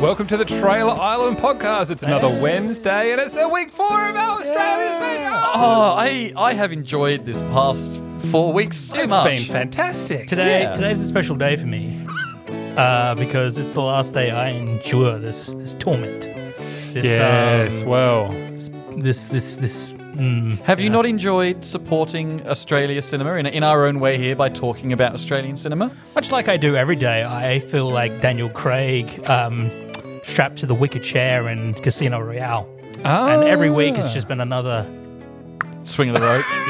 Welcome to the Trailer Island podcast. It's another Wednesday and it's a week four of our Australian special. Oh, I I have enjoyed this past four weeks so It's much. been fantastic. Today, Yeah. today's a special day for me uh, because it's the last day I endure this this torment. This, Yes, um, well, this this this. Mm, have you not enjoyed supporting Australia cinema in, in our own way here by talking about Australian cinema? much like I do every day, I feel like Daniel Craig um, strapped to the wicker chair in Casino Royale, and every week it's just been another. Swing of the rope.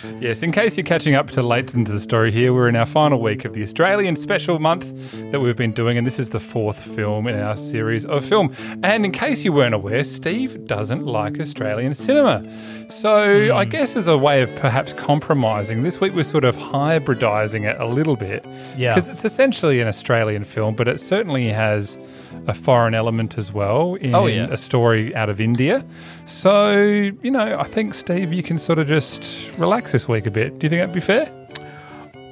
yeah. yes, in case you're catching up to late into the story here, we're in our final week of the Australian special month that we've been doing, and this is the fourth film in our series of film. And in case you weren't aware, Steve doesn't like Australian cinema. So I guess as a way of perhaps compromising, this week we're sort of hybridizing it a little bit. Yeah. Because it's essentially an Australian film, but it certainly has a foreign element as well in Oh, yeah. a story out of India. So, you know, I think, Steve, you can sort of just relax this week a bit. Do you think that'd be fair?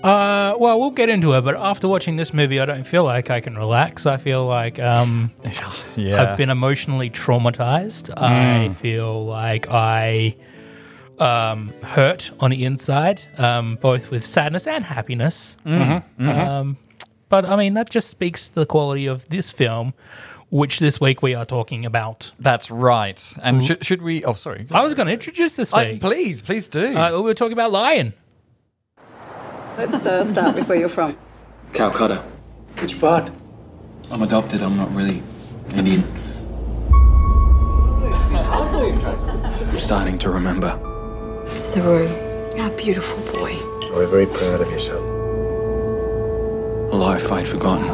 Uh, well, we'll get into it, but after watching this movie, I don't feel like I can relax. I feel like um, yeah. I've been emotionally traumatized. I feel like I um, hurt on the inside, um, both with sadness and happiness. Um, but I mean, that just speaks to the quality of this film, which this week we are talking about. That's right. And should, should we? Oh, sorry. I was going to introduce this I- week. please, please do. Uh, we were talking about Lion. Let's uh, start with where you're from. Calcutta. Which part? I'm adopted. I'm not really Indian. I'm starting to remember. Saroo, our beautiful boy. Oh, We're very proud of yourself. A life I'd forgotten.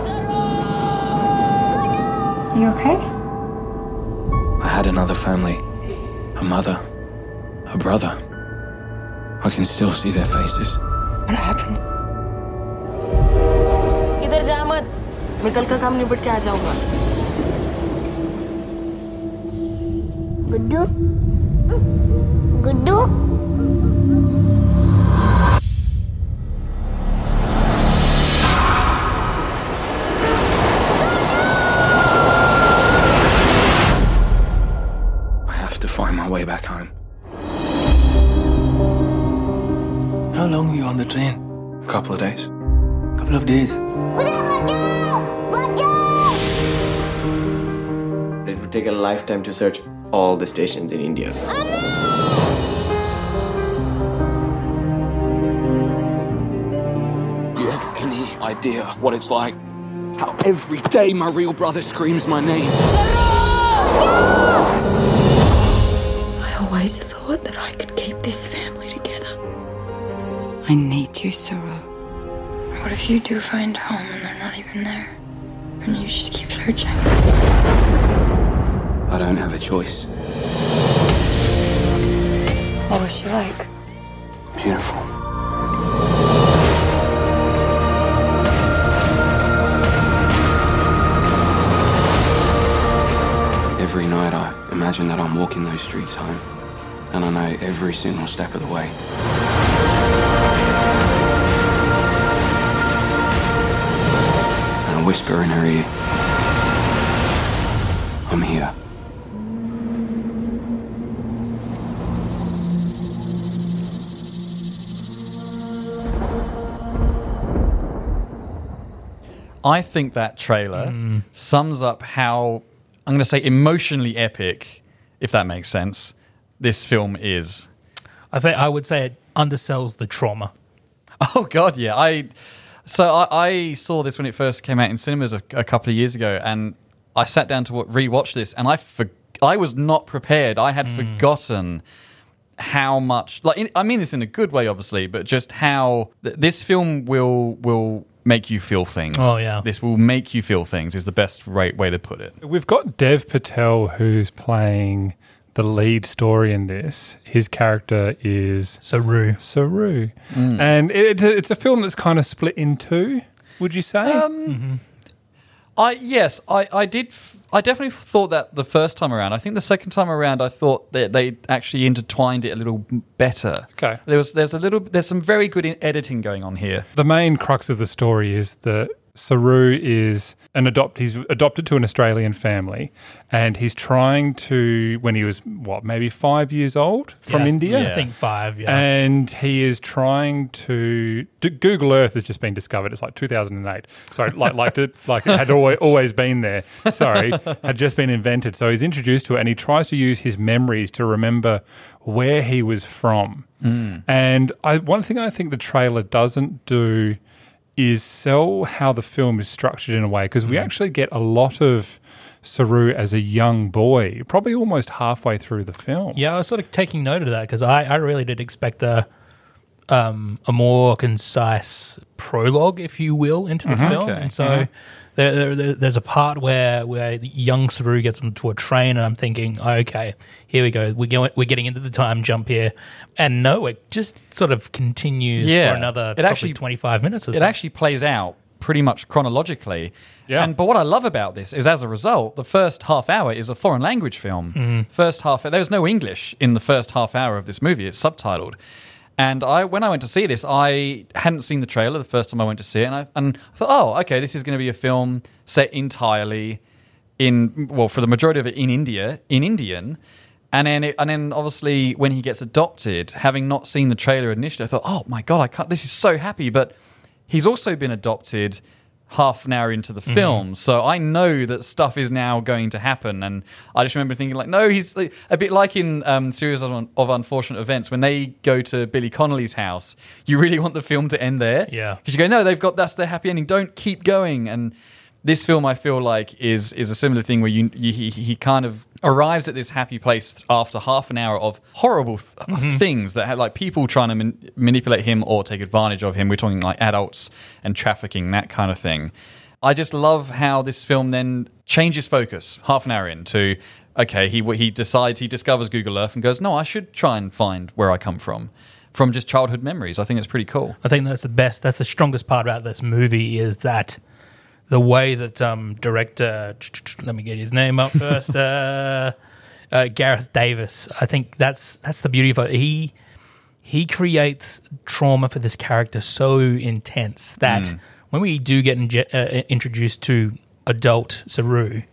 You okay? I had another family. A mother. A brother. I can still see their faces. What happened? मैं कल का काम निपट के आ जाऊंगा Guddu Guddu couple of days. couple of days. It would take a lifetime to search all the stations in India. Do you have any idea what it's like? How every day my real brother screams my name. I always thought that I could keep this family together. I need you, Saroo. What if you do find home and they're not even there? And you just keep searching? I don't have a choice. What was she like? Beautiful. Every night I imagine that I'm walking those streets home, and I know every single step of the way. And whisper in her ear, I'm here. I think that trailer sums up how I'm going to say emotionally epic, if that makes sense. This film is. I think I would say it undersells the trauma. Oh God, yeah. I so I, I saw this when it first came out in cinemas a, a couple of years ago, and I sat down to wa- rewatch this, and I for, I was not prepared. I had hmm. forgotten how much like in, I mean this in a good way, obviously, but just how th- this film will will make you feel things. Oh, yeah. this will make you feel things is the best right way to put it. We've got Dev Patel who's playing the lead story in this. His character is Saroo. Saroo. Mm. And it, it's a film that's kind of split in two, would you say? Um, mm-hmm. I yes, I I did. F- I definitely thought that the first time around. I think the second time around, I thought that they actually intertwined it a little better. Okay. There was there's a little there's some very good in- editing going on here. the main crux of the story is that Saroo is an adopt. He's adopted to an Australian family, and he's trying to when he was what maybe five years old from Yeah, India. I think five. Yeah. And he is trying to. D- Google Earth has just been discovered. It's like 2008. Sorry, like like it, like it had always, always been there. Sorry, had just been invented. So he's introduced to it, and he tries to use his memories to remember where he was from. Hmm. And I, one thing I think the trailer doesn't do is sell how the film is structured in a way because we actually get a lot of Saroo as a young boy, probably almost halfway through the film. Yeah, I was sort of taking note of that because I, I really did expect a um, a more concise prologue, if you will, into the Mhm. film. Okay. And so there, there- there- there's a part where where young Saroo gets onto a train, and I'm thinking, okay, here we go. We're going, we're getting into the time jump here, and no, it just sort of continues Yeah. for another It actually- 25 minutes or it so. actually plays out pretty much chronologically. Yeah. And but what I love about this is, as a result, the first half hour is a foreign language film. Mm-hmm. First half, there's no English in the first half hour of this movie. It's subtitled. And I, when I went to see this, I hadn't seen the trailer the first time I went to see it, and I, and I thought, oh, okay, this is going to be a film set entirely in, well, for the majority of it in India, in Indian. And then, it, and then, obviously, when he gets adopted, having not seen the trailer initially, I thought, "Oh my god, I can't! This is so happy." But he's also been adopted half an hour into the film, so I know that stuff is now going to happen. And I just remember thinking, like, no, he's like, a bit like in um, series of, of unfortunate events when they go to Billy Connolly's house. You really want the film to end there, Yeah. because you go, no, they've got that's their happy ending. Don't keep going. And this film, I feel like, is is a similar thing where you, you he, he kind of arrives at this happy place after half an hour of horrible th- mm-hmm. things that had like people trying to man- manipulate him or take advantage of him. We're talking like adults and trafficking, that kind of thing. I just love how this film then changes focus half an hour into okay, he he decides he discovers Google Earth and goes, no, I should try and find where I come from. From just childhood memories, I think it's pretty cool. I think that's the best. That's the strongest part about this movie is that the way that um, director, let me get his name up first, uh, uh, Gareth Davis. I think that's that's the beauty of it. He he creates trauma for this character so intense that when we do get inje- uh, introduced to adult Saroo,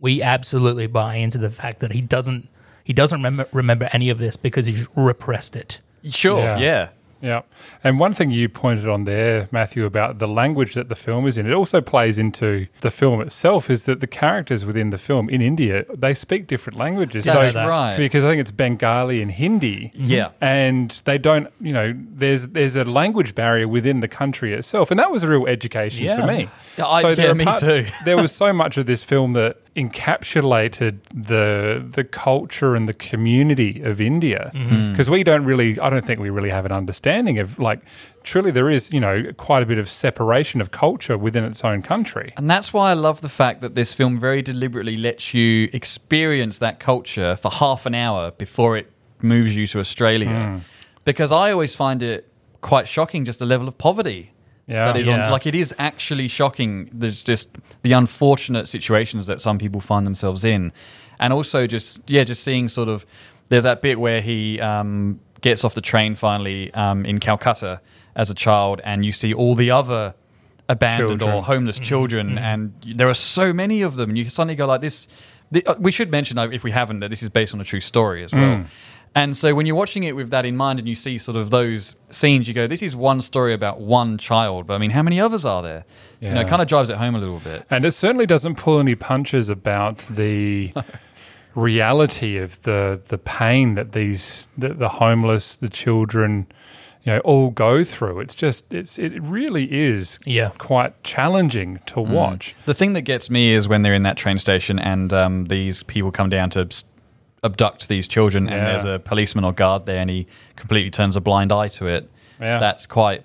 we absolutely buy into the fact that he doesn't he doesn't remember remember any of this because he's repressed it. Sure, Yeah. yeah. Yeah. And one thing you pointed on there, Matthew, about the language that the film is in, it also plays into the film itself, is that the characters within the film in India, they speak different languages. That's so, right. Because I think it's Bengali and Hindi. Yeah. And they don't, you know, there's there's a language barrier within the country itself. And that was a real education Yeah. for me. Yeah, I- so yeah, there me parts- too. there was so much of this film that encapsulated the the culture and the community of India Mm-hmm. because we don't really I don't think we really have an understanding of like truly there is you know quite a bit of separation of culture within its own country And that's why I love the fact that this film very deliberately lets you experience that culture for half an hour before it moves you to Australia. Because I always find it quite shocking just the level of poverty yeah that is Yeah. on. Like it is actually shocking. There's just the unfortunate situations that some people find themselves in, and also just yeah, just seeing sort of. There's that bit where he um, gets off the train finally um, in Calcutta as a child, and you see all the other abandoned Children. or homeless children, and there are so many of them. And you suddenly go like this. The, uh, we should mention, uh, if we haven't, that this is based on a true story as well. And so when you're watching it with that in mind and you see sort of those scenes, you go, this is one story about one child. But I mean, how many others are there? You know, it kind of drives it home a little bit. and it certainly doesn't pull any punches about the reality of the the pain that these the, the homeless the children you know all go through it's just it's it really is Yeah. quite challenging to watch The thing that gets me is when they're in that train station and um, these people come down to s- abduct these children, and Yeah. there's a policeman or guard there, and he completely turns a blind eye to it. Yeah. That's quite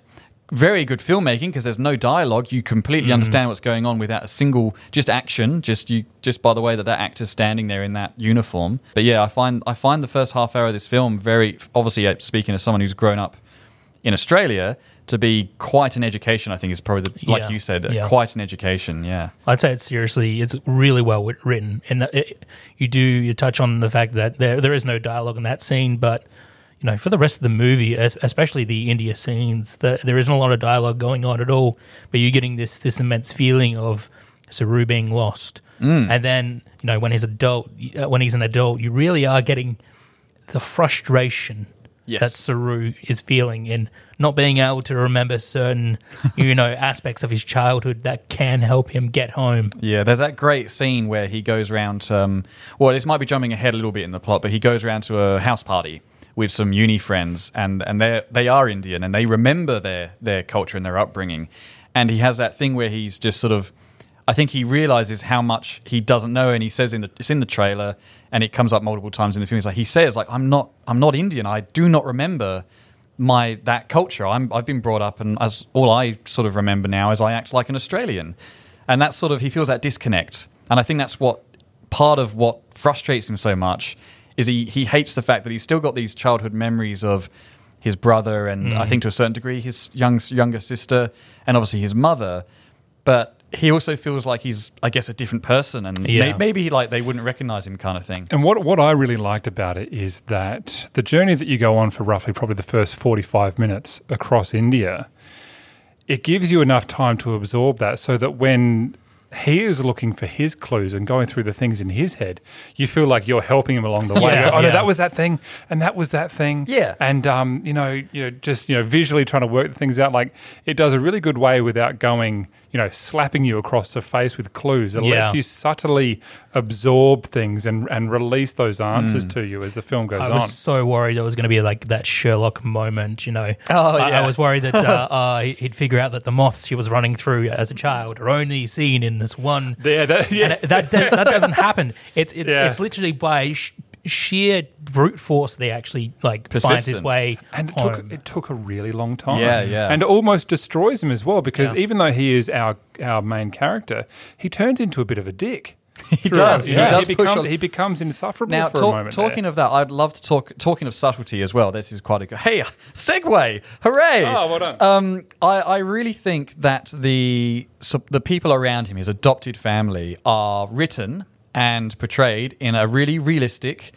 very good filmmaking because there's no dialogue. You completely Mm. understand what's going on without a single just action. Just you just by the way that that actor's standing there in that uniform. But yeah, I find I find the first half hour of this film very obviously uh, speaking as someone who's grown up in Australia. To be quite an education, I think is probably the, like Yeah. you said, Yeah. quite an education. Yeah. I'd say it's seriously, it's really well written, and it, you do you touch on the fact that there there is no dialogue in that scene, but you know, for the rest of the movie, especially the India scenes, the, there isn't a lot of dialogue going on at all, but you're getting this this immense feeling of Saroo being lost, Mm. and then you know when he's adult, uh, when he's an adult, you really are getting the frustration Yes. that Saroo is feeling in not being able to remember certain, you know, aspects of his childhood that can help him get home. Yeah, there's that great scene where he goes around. Um, well, this might be jumping ahead a little bit in the plot, but he goes around to a house party with some uni friends, and and they they are Indian, and they remember their their culture and their upbringing. And he has that thing where he's just sort of, I think he realizes how much he doesn't know, and he says in the it's in the trailer, and it comes up multiple times in the film. He's like he says like I'm not I'm not Indian. I do not remember my that culture. I'm I've been brought up, and as all I sort of remember now is I act like an Australian, and that's sort of he feels that disconnect, and I think that's what part of what frustrates him so much is he he hates the fact that he's still got these childhood memories of his brother and I Mm. think to a certain degree his young younger sister and obviously his mother, but he also feels like he's I guess a different person and may, maybe like they wouldn't recognize him kind of thing. And what what I really liked about it is that the journey that you go on for roughly probably the first 45 minutes across India, it gives you enough time to absorb that so that when he is looking for his clues and going through the things in his head, you feel like you're helping him along the way. Yeah, oh no, yeah. that was that thing, and that was that thing. Yeah. and um, you know, you know, just you know, visually trying to work things out. Like it does a really good way without going, you know, slapping you across the face with clues. It lets you subtly absorb things and and release those answers Mm. to you as the film goes on. I on. was so worried there was going to be like that Sherlock moment, you know. Oh, I, I was worried that uh, uh, he'd figure out that the moths she was running through as a child are only seen in this one. Yeah, that, yeah. It- that, that doesn't happen. It's it, Yeah. it's literally by sh- sheer brute force they actually like finds his way and it home. took it took a really long time. Yeah, yeah. And it almost destroys him as well because Yeah. even though he is our our main character, he turns into a bit of a dick. He does. You He does he, push become- he becomes insufferable Now, for a moment. talking there. of that, I'd love to talk. Talking of subtlety as well, this is quite a good. Hey, segue! Hooray! Oh, well done. Um, I, I really think that the so the people around him, his adopted family, are written and portrayed in a really realistic,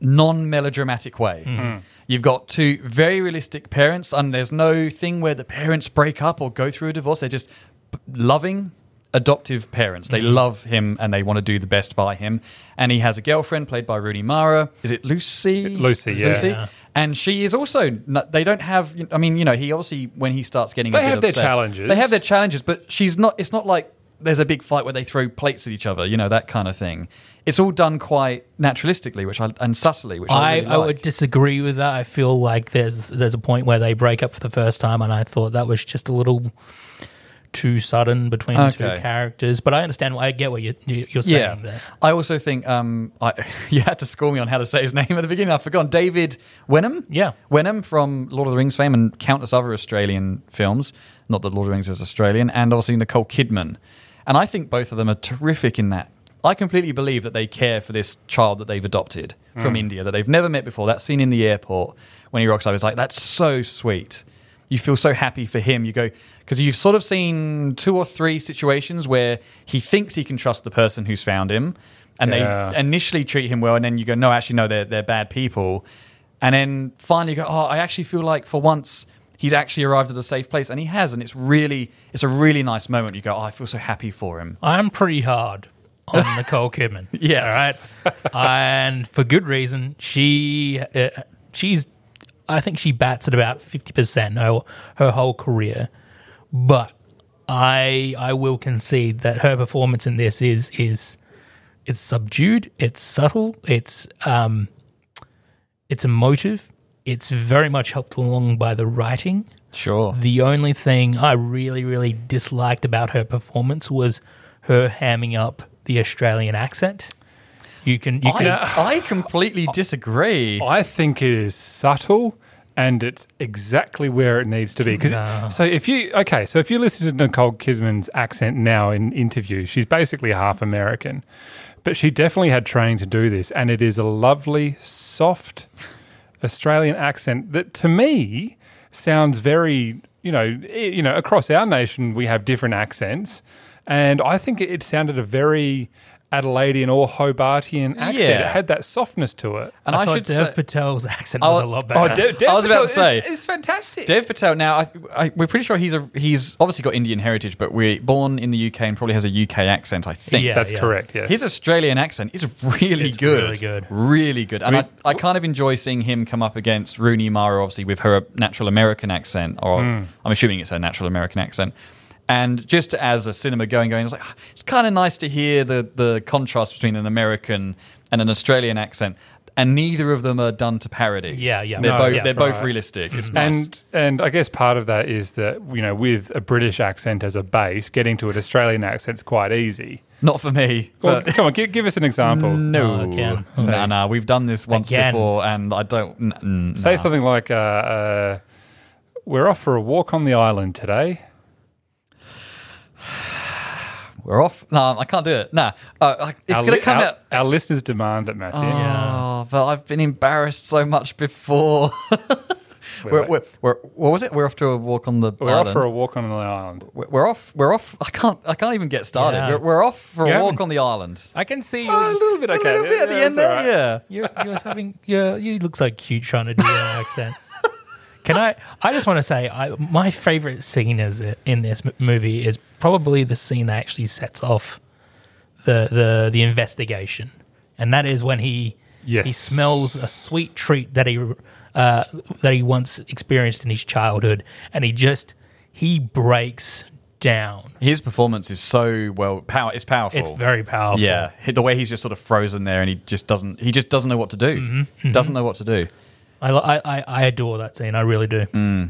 non melodramatic way. Mm-hmm. You've got two very realistic parents, and there's no thing where the parents break up or go through a divorce. They're just p- loving adoptive parents. They Mm-hmm. love him and they want to do the best by him. And he has a girlfriend played by Rooney Mara. Is it Lucy? Lucy, yeah. Lucy. Yeah. And she is also. They don't have. I mean, you know, he obviously when he starts getting. a They bit have their obsessed- challenges. They have their challenges, but she's not. It's not like there's a big fight where they throw plates at each other. You know that kind of thing. It's all done quite naturalistically, which I and subtly, which I, I, really I like. would disagree with that. I feel like there's there's a point where they break up for the first time, and I thought that was just a little too sudden between the two characters. But I understand. I get what you, you, you're saying Yeah, there. I also think um, I, you had to score me on how to say his name at the beginning. I've forgotten David Wenham. Yeah. Wenham from Lord of the Rings fame and countless other Australian films. Not that Lord of the Rings is Australian, and obviously Nicole Kidman. And I think both of them are terrific in that. I completely believe that they care for this child that they've adopted from Mm. India that they've never met before. That scene in the airport when he rocks up is like that's so sweet. You feel so happy for him. You go because you've sort of seen two or three situations where he thinks he can trust the person who's found him, and Yeah. they initially treat him well, and then you go, no, actually, no, they're they're bad people, and then finally you go, oh, I actually feel like for once he's actually arrived at a safe place, and he has, and it's really it's a really nice moment. You go, oh, I feel so happy for him. I'm pretty hard on Nicole Kidman. Yes. All right. and for good reason. She uh, she's I think she bats at about 50% her, her whole career. But I I will concede that her performance in this is is it's subdued, it's subtle, it's um it's emotive, it's very much helped along by the writing. Sure. The only thing I really, really disliked about her performance was her hamming up the Australian accent. You can, you can, I, I completely disagree. I think it is subtle and it's exactly where it needs to be. 'Cause- No. So if you okay, so if you listen to Nicole Kidman's accent now in interviews, she's basically half American, but she definitely had training to do this, and it is a lovely, soft Australian accent that to me sounds very, you know, you know, across our nation we have different accents, and I think it, sounded a very Adelaidean or Hobartian accent. Yeah. It had that softness to it. And I, I, thought should Dev say, Patel's accent Oh, was a lot Oh, better. De- Dev I was about to say. is, is fantastic. Dev Patel. Now, I, I, we're pretty sure he's a he's obviously got Indian heritage, but we're born in the UK and probably has a UK accent. I think. Yeah, That's yeah. correct. Yeah. His Australian accent is really It's good. really good. Really good. And With- I, I kind of enjoy seeing him come up against Rooney Mara, obviously, with her natural American accent, or Hmm. I'm assuming it's her natural American accent. And just as a cinema going, going, I was like, "Ah, it's kind of nice to hear the, the contrast between an American and an Australian accent. And neither of them are done to parody. Yeah, yeah. They're No, both yeah. they're both realistic. It's nice. and and I guess part of that is that you know with a British accent as a base, getting to an Australian accent's quite easy. Not for me. Well, come on, give, give us an example. no, Oh, again. no, no. We've done this once Again. before, and I don't. N- n- Say nah. something like, uh, uh, "We're off for a walk on the island today." We're off. No, I can't do it. Nah, uh, it's Our going to li- come our, out. Our listeners demand it, Matthew. Oh, but I've been embarrassed so much before. we're, we're, we're, what was it? We're off to a walk on the We're island. off for a walk on the island. We're- we're off. We're off. I can't. I can't even get started. Yeah. We're, we're off for You a walk on the island. I can see you. A little bit A okay. little bit at the end that's there. all right. Yeah. You're, you're having. You're, you look so cute trying to do an accent. Can I? I just want to say, I, my favorite scene is in this movie is probably the scene that actually sets off the the the investigation, and that is when he Yes. he smells a sweet treat that he uh, that he once experienced in his childhood, and he just he breaks down. His performance is so well. Power. It's powerful. It's very powerful. Yeah, the way he's just sort of frozen there, and he just doesn't. He just doesn't know what to do. Mm-hmm, Doesn't know what to do. I, I I- I adore that scene. I really do.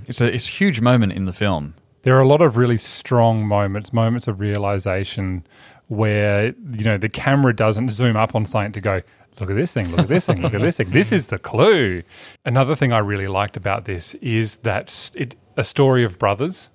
It's a it's a huge moment in the film. There are a lot of really strong moments, moments of realization where, you know, the camera doesn't zoom up on something to go, look at this thing, look at this thing, look at this thing. This is the clue. Another thing I really liked about this is that s- it, a story of brothers.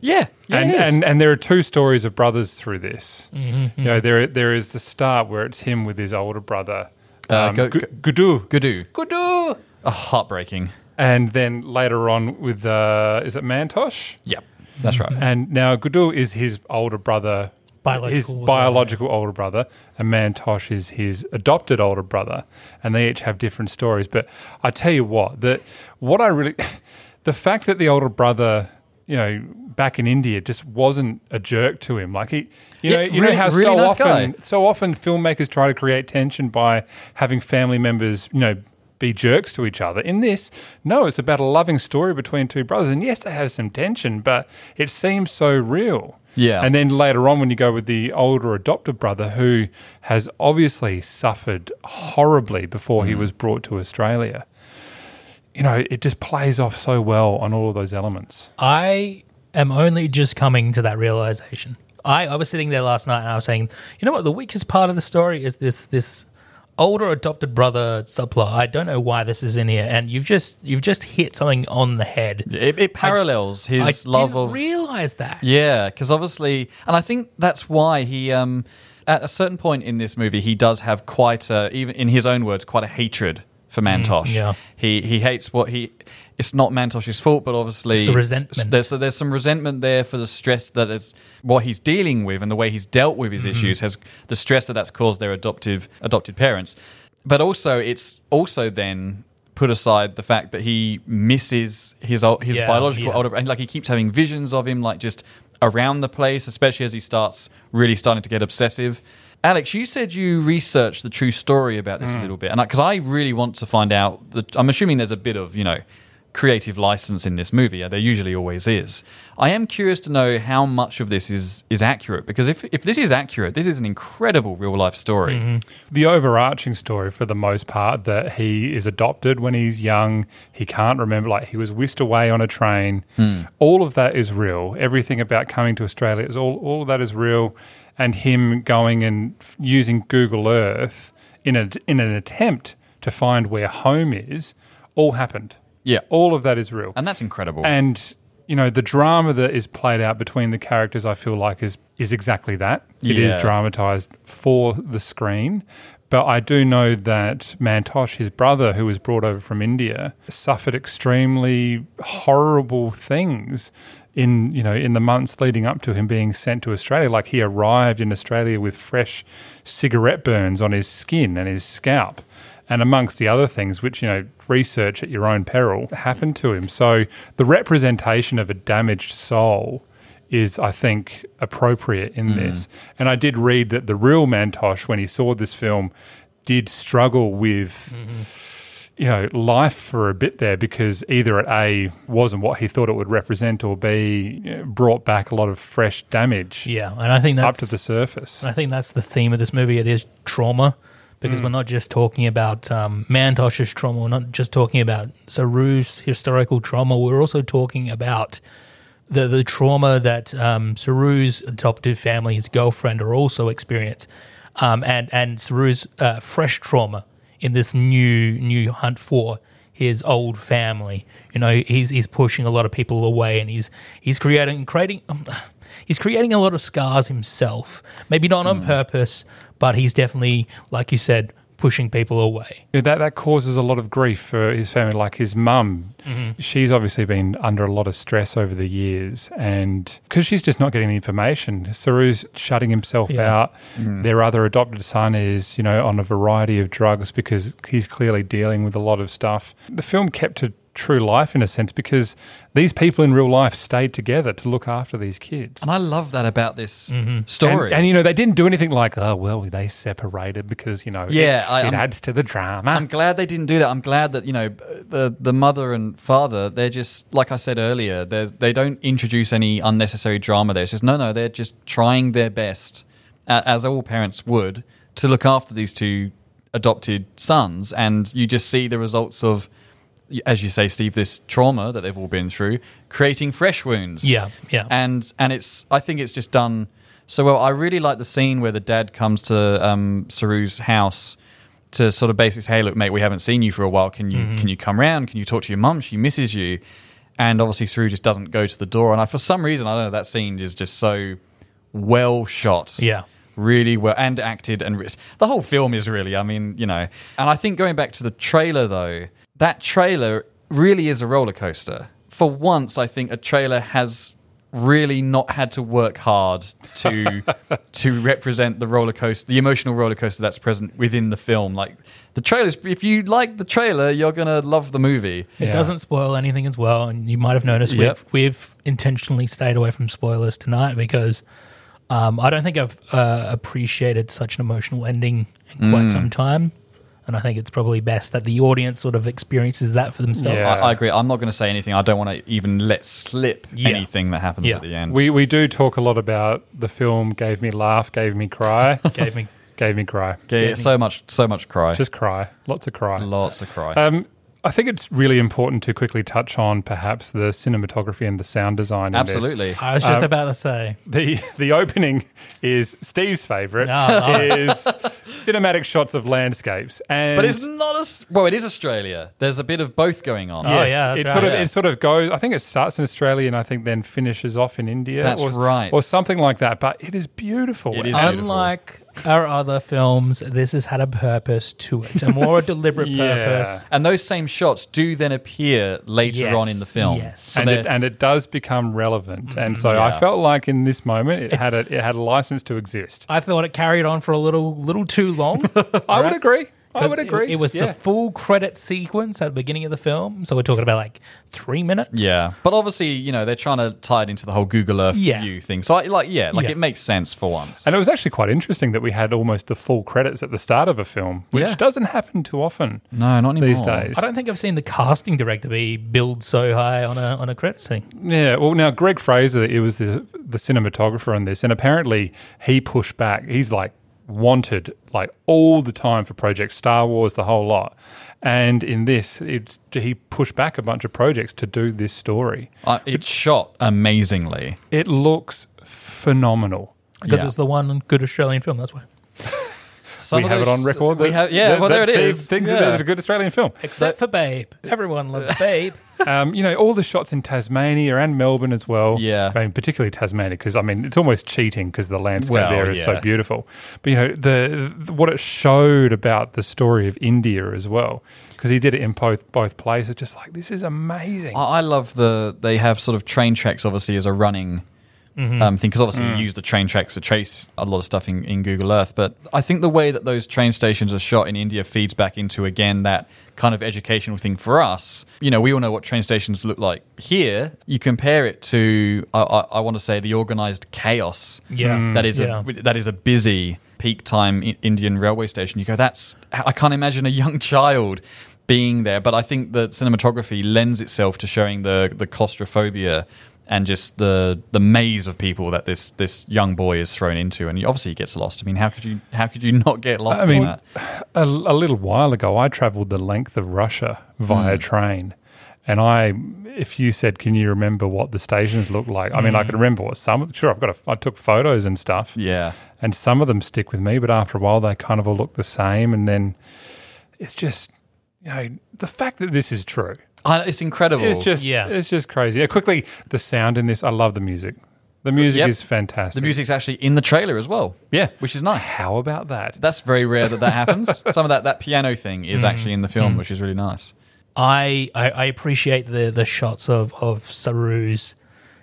Yeah, yeah and, it is. and and there are two stories of brothers through this. You know, there there is the start where it's him with his older brother, Uh, um, go- Gu- Guddu, Guddu. Guddu, Oh, heartbreaking. and then later on with uh, is it Mantosh? Yep, that's right. And now Guddu is his older brother, Biological his as well, biological older brother, and Mantosh is his adopted older brother, and they each have different stories. But I tell you what, that what I really, the fact that the older brother, you know, back in India, just wasn't a jerk to him. Like he, you Yeah, know, you really- know how really so nice often, guy. so often filmmakers try to create tension by having family members, you know. Be jerks to each other. In this, no, it's about a loving story between two brothers. And yes, they have some tension, but it seems so real. Yeah. And then later on, when you go with the older adoptive brother who has obviously suffered horribly before Mm. he was brought to Australia, you know, it just plays off so well on all of those elements. I am only just coming to that realization. I, I was sitting there last night and I was saying, you know what, the weakest part of the story is this this older adopted brother subplot. I don't know why this is in here, and you've just you've just hit something on the head. It, it parallels his I love didn't of realize that. Yeah, because obviously, and I think that's why he, um, at a certain point in this movie, he does have quite a, even in his own words, quite a hatred for Mantosh. yeah. he he hates what he. It's not Mantosh's fault, but obviously, It's a resentment. There's there's some resentment there for the stress that it's what he's dealing with and the way he's dealt with his mm-hmm. issues has the stress that that's caused their adoptive adopted parents. But also, it's also then put aside the fact that he misses his his Yeah, biological yeah. older and like he keeps having visions of him like just around the place especially as he starts really starting to get obsessive alex you said you researched the true story about this a mm. little bit and because I, really want to find out that i'm assuming there's a bit of you know creative license in this movie there usually always is i am curious to know how much of this is is accurate because if if this is accurate this is an incredible real life story mm-hmm. The overarching story, for the most part, that he is adopted when he's young, he can't remember, like he was whisked away on a train. Hmm. All of that is real. Everything about coming to Australia is all, all of that is real. And him going and f- using Google Earth in, a, in an attempt to find where home is, all happened. Yeah All of that is real. and that's incredible And you know the drama that is played out between the characters, I feel like is is exactly that. It is Yeah. dramatized for the screen. But I do know that Mantosh, his brother, who was brought over from India, suffered extremely horrible things in you know in the months leading up to him being sent to Australia. Like he arrived in Australia with fresh cigarette burns on his skin and his scalp, and amongst the other things, which you know research at your own peril happened to him. So the representation of a damaged soul is, I think, appropriate in hmm. this. And I did read that the real Mantosh, when he saw this film, did struggle with mm-hmm. you know, life for a bit there because either it A wasn't what he thought it would represent, or B brought back a lot of fresh damage. Yeah, and I think that's up to the surface. I think that's the theme of this movie. It is trauma because Mm. we're not just talking about um, Mantosh's trauma. We're not just talking about Saroo's historical trauma. We're also talking about the the trauma that um, Saroo's adoptive family, his girlfriend, are also experience, um, and and Saroo's uh, fresh trauma in this new new hunt for his old family. You know, he's he's pushing a lot of people away, and he's he's creating creating. Um, He's creating a lot of scars himself. Maybe not on purpose, but he's definitely, like you said, pushing people away. Yeah, that that causes a lot of grief for his family. Like his mum, Mhm. she's obviously been under a lot of stress over the years, and because she's just not getting the information, Saroo's shutting himself Yeah. out. Mm. Their other adopted son is, you know, on a variety of drugs because he's clearly dealing with a lot of stuff. The film kept to true life in a sense because these people in real life stayed together to look after these kids. And I love that about this Mm-hmm. story. And, and, you know, they didn't do anything like, oh, well, they separated because, you know, Yeah, it, I'm- adds to the drama. I'm glad they didn't do that. I'm glad that you know the the mother and father. They're just like I said earlier. They they don't introduce any unnecessary drama. There. It's just no, no. They're just trying their best, as all parents would, to look after these two adopted sons, and you just see the results of. As you say, Steve, this trauma that they've all been through, creating fresh wounds. Yeah, yeah. and and it's I think it's just done so well. I really like the scene where the dad comes to um, Saroo's house to sort of basically say, "Hey, look, mate, we haven't seen you for a while. Can you Mhm. can you come round? Can you talk to your mum? She misses you." And obviously, Saroo just doesn't go to the door. And I, for some reason, I don't know, that scene is just so well shot. Yeah. Really well and acted, and re- the whole film is really. I mean, you know. And I think going back to the trailer though, that trailer really is a roller coaster. For once, I think a trailer has really not had to work hard to to represent the roller coaster, the emotional roller coaster that's present within the film. Like the trailers, if you like the trailer, you're gonna love the movie. It doesn't spoil anything as well, and you might have noticed Yep. we've we've intentionally stayed away from spoilers tonight because um, I don't think I've uh, appreciated such an emotional ending in quite Mm. some time, and I think it's probably best that the audience sort of experiences that for themselves. I, I agree. I'm not going to say anything. I don't want to even let slip Yeah. anything that happens Yeah. at the end. We we do talk a lot about the film gave me laugh, gave me cry, gave me gave me cry. Yeah, so much, so much cry. Just cry, lots of cry, lots of cry. Um, I think it's really important to quickly touch on perhaps the cinematography and the sound design. in this. Absolutely. I was just Um, about to say the the opening is Steve's favorite. No, no. is cinematic shots of landscapes, and but it's not as well. It is Australia. There's a bit of both going on. Yes, it sort of it sort of goes. I think it starts in Australia and I think then finishes off in India. That's or, right. or something like that. But it is beautiful. It is And- Unlike our other films, this has had a purpose to it, a more deliberate Yeah. purpose. And those same shots do then appear later Yes, on in the film. yes. So and they're- it, and it does become relevant, and so I felt like in this moment it had a it had a license to exist. I thought it carried on for a little little too long. I would agree. I would 'Cause it- agree. It, was Yeah. the full credit sequence at the beginning of the film, so we're talking about like three minutes. yeah, but obviously, you know, they're trying to tie it into the whole Google Earth Yeah. view thing. So, I, like, yeah, like Yeah. it makes sense for once. And it was actually quite interesting that we had almost the full credits at the start of a film, which Yeah. doesn't happen too often No, not anymore. these days. I don't think I've seen the casting director be billed so high on a on a credit thing. Yeah, well, now Greig Fraser, it was the the cinematographer on this, and apparently he pushed back. He's like wanted like all the time for projects, Star Wars, the whole lot. And in this, it's, he pushed back a bunch of projects to do this story. Uh, it's shot amazingly. It looks phenomenal. Because Yeah. it's the one good Australian film, that's why. Some we of have it on record. we have- yeah, that- well, there that it Steve is. Thinks Yeah. that it's a good Australian film. Except for Babe. Everyone loves Babe. um, you know, all the shots in Tasmania and Melbourne as well. Yeah. I mean, particularly Tasmania, because I mean, it's almost cheating because the landscape Well, there is so beautiful. But you know, the, the what it showed about the story of India as well, because he did it in both both places. Just like this is amazing. I, I love the they have sort of train tracks obviously as a running Mhm. um, thing because obviously Mm. you use the train tracks to trace a lot of stuff in, in Google Earth. But I think the way that those train stations are shot in India feeds back into again that kind of educational thing for us. You know, we all know what train stations look like here. You compare it to I, I, I want to say the organized chaos. Yeah. Mm. that is Yeah. a that is a busy peak time Indian railway station. You go, that's I can't imagine a young child being there. But I think that cinematography lends itself to showing the the claustrophobia and just the the maze of people that this this young boy is thrown into, and he obviously he gets lost. I mean, how could you how could you not get lost I in mean, that? a, a little while ago, I travelled the length of Russia via Mm. train. And I, if you said, can you remember what the stations look like? I mean, I Mm. can remember what some. Sure, I've got. A, I took photos and stuff. Yeah, and some of them stick with me, but after a while, they kind of all look the same. And then it's just, you know, the fact that this is true. I, it's incredible. It's just, yeah. it's just crazy. Yeah, quickly, the sound in this. I love the music. The music Yep. is fantastic. The music's actually in the trailer as well. Yeah, which is nice. How about that? That's very rare that that happens. Some of that that piano thing is Mm. actually in the film, Mm. which is really nice. I, I I appreciate the the shots of of Saroo's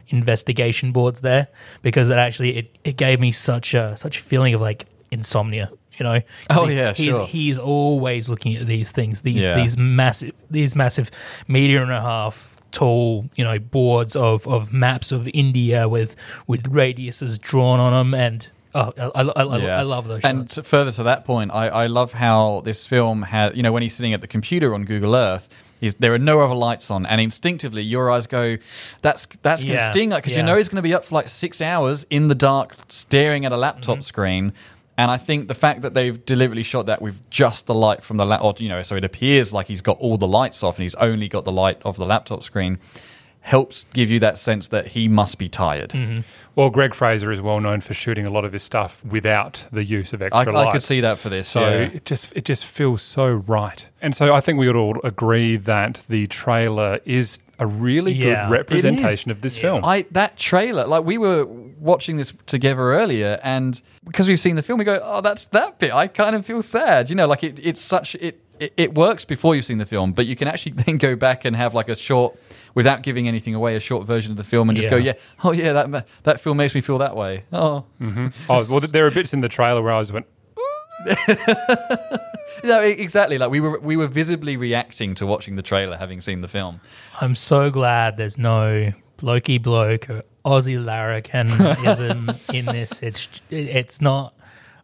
investigation boards there because it actually it, it gave me such a such a feeling of like insomnia. You know, Oh, he's, yeah, he's sure. he's always looking at these things, these Yeah. these massive these massive meter and a half tall you know boards of of maps of India with with radiuses drawn on them and oh I, I, I, Yeah. I love those And shots. further to that point, I, I love how this film had, you know, when he's sitting at the computer on Google Earth, he's, there are no other lights on, and instinctively your eyes go, "That's that's going to Yeah, sting," because yeah. you know he's going to be up for like six hours in the dark, staring at a laptop Mm-hmm. screen. And I think the fact that they've deliberately shot that with just the light from the laptop, you know, so it appears like he's got all the lights off and he's only got the light of the laptop screen, helps give you that sense that he must be tired. Mm-hmm. Well, Greig Fraser is well known for shooting a lot of his stuff without the use of extra I- I could see that for this, So yeah. it just it just feels so right. And so I think we would all agree that the trailer is a really Yeah. good representation of this film. I that trailer, like we were watching this together earlier, and because we've seen the film, we go, "Oh, that's that bit." I kind of feel sad, you know, like it, it's such it, it it works before you've seen the film, but you can actually then go back and have like a short, without giving anything away, a short version of the film, and just go, Yeah. "Yeah, oh yeah, that that film makes me feel that way." Oh, hmm Oh well, there are bits in the trailer where I was went. no, exactly. Like we were we were visibly reacting to watching the trailer, having seen the film. I'm so glad there's no blokey bloke or Aussie larrikinism in this. It's it's not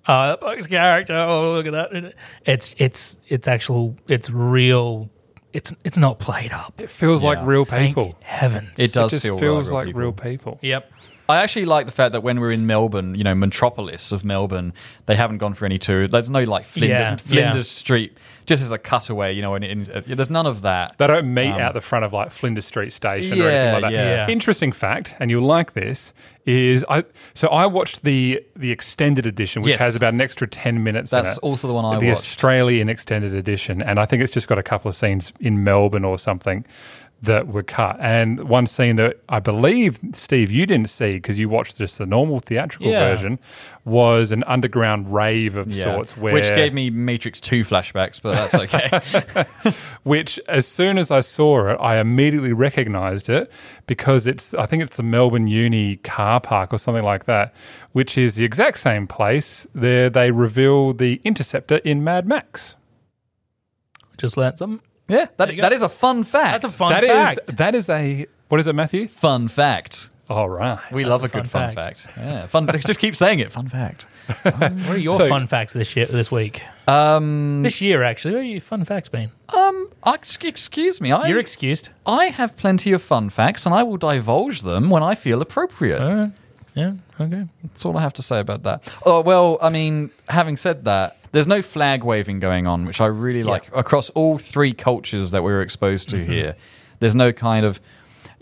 uh that bloke's character. Oh look at that! It's it's it's actual. It's real. It's it's not played up. It feels like real Thank people. heavens, It does just feel feels like like real real people. people. Yep. I actually like the fact that when we're in Melbourne, you know, metropolis of Melbourne, they haven't gone for any tour. There's no like Flinders, Yeah, Flinders yeah. Street, just as a cutaway, you know, and, and uh, there's none of that. They don't meet Um, out the front of like Flinders Street Station or Yeah, anything like that. Interesting fact, and you'll like this, is I so I watched the the extended edition, which Yes. has about an extra ten minutes. in That's also the one I the watched. Australian extended edition, and I think it's just got a couple of scenes in Melbourne or something that were cut. And one scene that I believe Steve you didn't see because you watched just the normal theatrical Yeah. version was an underground rave of Yeah. sorts, where which gave me Matrix 2 flashbacks, but that's okay. which as soon as I saw it, I immediately recognized it because it's I think it's the Melbourne Uni car park or something like that, which is the exact same place there they reveal the interceptor in Mad Max. Just learnt something. Yeah, that, that is a fun fact. That's a fun That is fact. that is a what is it, Matthew? fun fact. All right. We That's love a a, good fun fun fact. Yeah, fun. Fact just keep saying it. Fun fact. What are your So- fun facts this year this week? Um, This year, actually, what are your fun facts been? um, ex- excuse me. I, You're excused. I have plenty of fun facts, and I will divulge them when I feel appropriate. Yeah. Okay. That's all I have to say about that. Oh well, I mean, having said that, there's no flag waving going on, which I really like across all three cultures that we were exposed to Mm-hmm. here. There's no kind of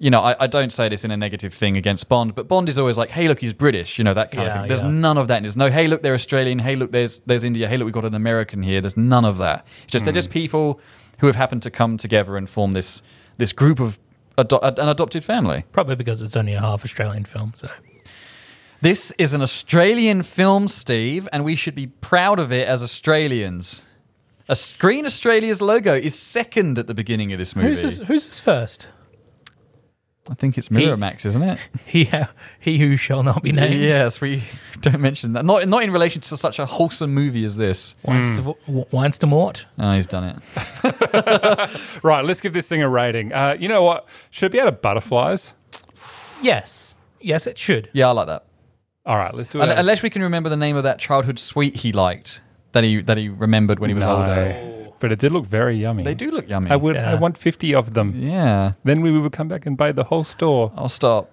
you know, I, I don't say this in a negative thing against Bond, but Bond is always like, hey, look, he's British, you know, that kind of thing. There's yeah. none of that. There's no, hey, look, they're Australian. Hey, look, there's there's India. Hey, look, we've got an American here. There's none of that. It's just they're just people who have happened to come together and form this this group of ado- an adopted family. Probably because it's only a half Australian film. So This is an Australian film, Steve, and we should be proud of it as Australians. A Screen Australia's logo is second at the beginning of this movie. who's this, who's this first? I think it's Miramax, isn't it? He uh, he who shall not be named. Yes, we don't mention that. Not not in relation to such a wholesome movie as this. Weinster, hmm. Weinster Mort. Oh, ah, he's done it. Right, let's give this thing a rating. Uh, you know what? Should it be out of butterflies? Yes, yes, it should. Yeah, I like that. All right, let's do it. Un- Unless we can remember the name of that childhood sweet he liked that he that he remembered when he was No. older. But it did look very yummy. They do look yummy. I would. I Yeah. want fifty of them. Yeah. Then we would come back and buy the whole store. I'll stop.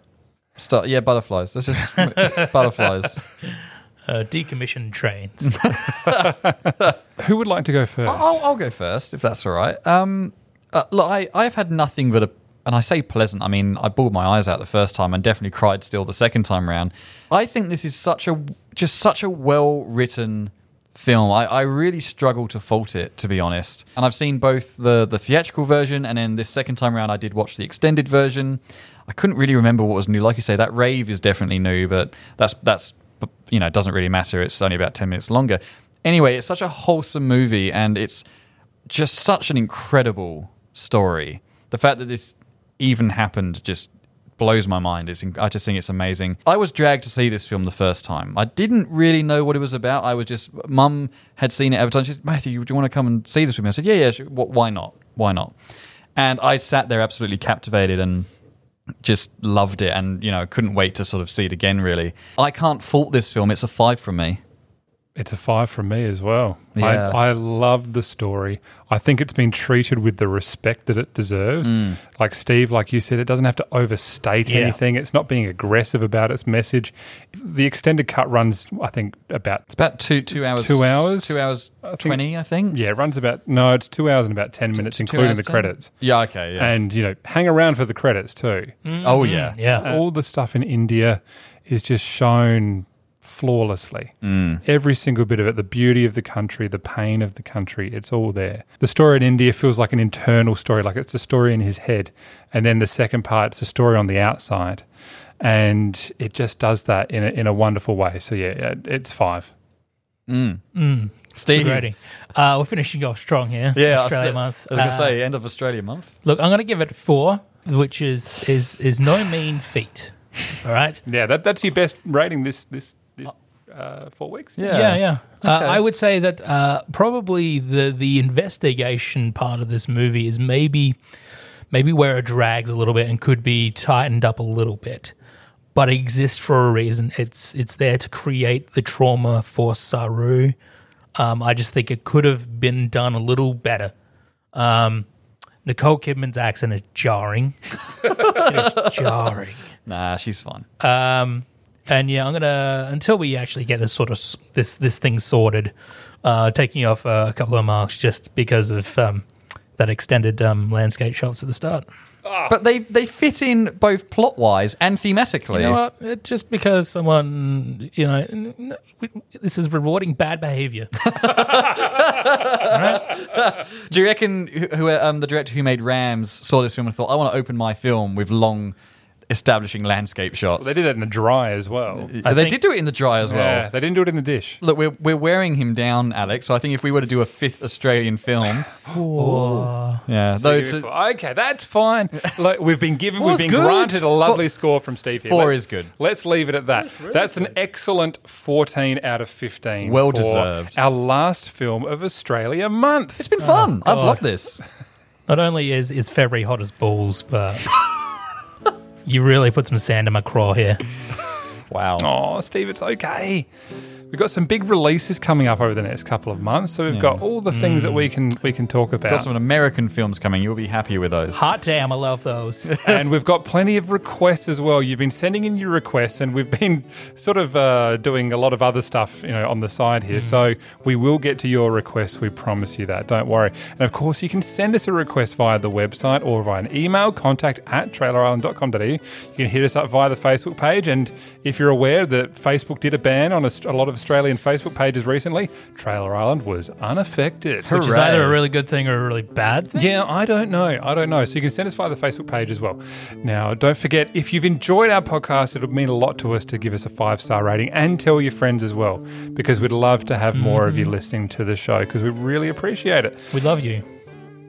Stop. Yeah, butterflies. Let's just butterflies. Uh, decommissioned trains. Who would like to go 1st I'll, I'll go first if that's all right. Um, uh, look, I I've had nothing but a, and I say pleasant. I mean, I bawled my eyes out the first time and definitely cried still the second time round. I think this is such a just such a well written film. I, I really struggle to fault it, to be honest. And I've seen both the the theatrical version and then this second time round I did watch the extended version. I couldn't really remember what was new. Like you say, that rave is definitely new, but that's that's you know it doesn't really matter. It's only about ten minutes longer. Anyway, it's such a wholesome movie, and it's just such an incredible story. The fact that this even happened just blows my mind. It's, I just think it's amazing. I was dragged to see this film the first time. I didn't really know what it was about. I was just, mum had seen it advertised. She said, Matthew, do you want to come and see this with me? I said, yeah, yeah. Wh- why not? Why not? And I sat there absolutely captivated and just loved it and, you know, couldn't wait to sort of see it again, really. I can't fault this film. It's a five from me. It's a five from me as well. Yeah. I, I love the story. I think it's been treated with the respect that it deserves. Mm. Like Steve, like you said, it doesn't have to overstate Yeah. anything. It's not being aggressive about its message. The extended cut runs, I think, about It's about two two hours. Two hours? Two hours think- twenty, I think. yeah, it runs about no, it's two hours and about ten minutes, two including hours the 10? credits. Yeah, okay, yeah. And you know, hang around for the credits too. Oh yeah, yeah. All the stuff in India is just shown flawlessly. Mm. Every single bit of it, the beauty of the country, the pain of the country, it's all there. The story in India feels like an internal story, like it's a story in his head. And then the second part, it's a story on the outside. And it just does that in a, in a wonderful way. So, yeah, it's five. Steve. Good rating. Uh, we're finishing off strong here. Yeah, I was, Australia I month. was gonna Uh, say end of Australia month. Look, I'm going to give it four, which is is is no mean feat. All right. Yeah, that, that's your best rating this, this, this uh, four weeks? Yeah, yeah. Uh, I would say that uh, probably the the investigation part of this movie is maybe maybe where it drags a little bit and could be tightened up a little bit, but it exists for a reason. It's it's there to create the trauma for Saroo. Um, I just think it could have been done a little better. Um, Nicole Kidman's accent is jarring. it is jarring. Nah, she's fun. Um, and yeah, I'm gonna until we actually get this sort of this this thing sorted, uh, taking off uh, a couple of marks just because of um, that extended um, landscape shots at the start. But they they fit in both plot wise and thematically. You know what? It- just because someone, you know, n- n- this is rewarding bad behavior. Do you reckon who, who um, the director who made Rams saw this film and thought, I want to open my film with long establishing landscape shots? They did that in the dry as well. Uh, they did do it in the dry as well. Yeah, they didn't do it in the dish. Look, we're, we're wearing him down, Alex. So I think if we were to do a fifth Australian film, yeah, though it's a- okay, that's fine. Like we've been given, we've been good. granted a lovely Four- score from Steve here. four Let's- is good. Let's leave it at that. That's an excellent fourteen out of fifteen. Well for deserved. Our last film of Australia month. it's been fun. I've loved this. Not only is is February hot as balls, but you really put some sand in my craw here. Wow. Oh, Steve, it's okay. We've got some big releases coming up over the next couple of months. So we've got all the things that we can we can talk about. Got some American films coming. You'll be happy with those. Hot damn, I love those. and we've got plenty of requests as well. You've been sending in your requests, and we've been sort of uh, doing a lot of other stuff, you know, on the side here. So we will get to your requests. We promise you that. Don't worry. And of course, you can send us a request via the website or via an email, contact at trailerisland.com.au. You can hit us up via the Facebook page. And if you're aware that Facebook did a ban on a, a lot of Australian Facebook pages recently, Trailer Island was unaffected. Which is either a really good thing or a really bad thing. Yeah, I don't know. I don't know. So you can send us via the Facebook page as well. Now, don't forget, if you've enjoyed our podcast, it'll mean a lot to us to give us a five star rating and tell your friends as well, because we'd love to have more of you mm. listening to the show because we really appreciate it. We love you.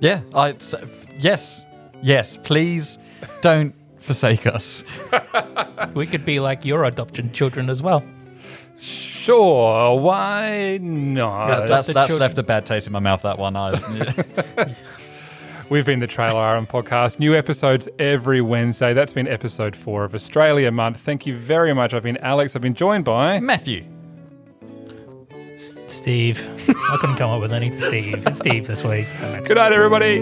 Yeah, I s- yes, yes. Please don't forsake us. We could be like your adoption children as well. Sure, why not? that's the that's children- left a bad taste in my mouth. That one. I, We've been the Trailer Island podcast. New episodes every Wednesday. That's been episode four of Australia Month. Thank you very much. I've been Alex. I've been joined by. Matthew. S- Steve. I couldn't come up with anything. Steve. It's Steve this week. Good night, everybody.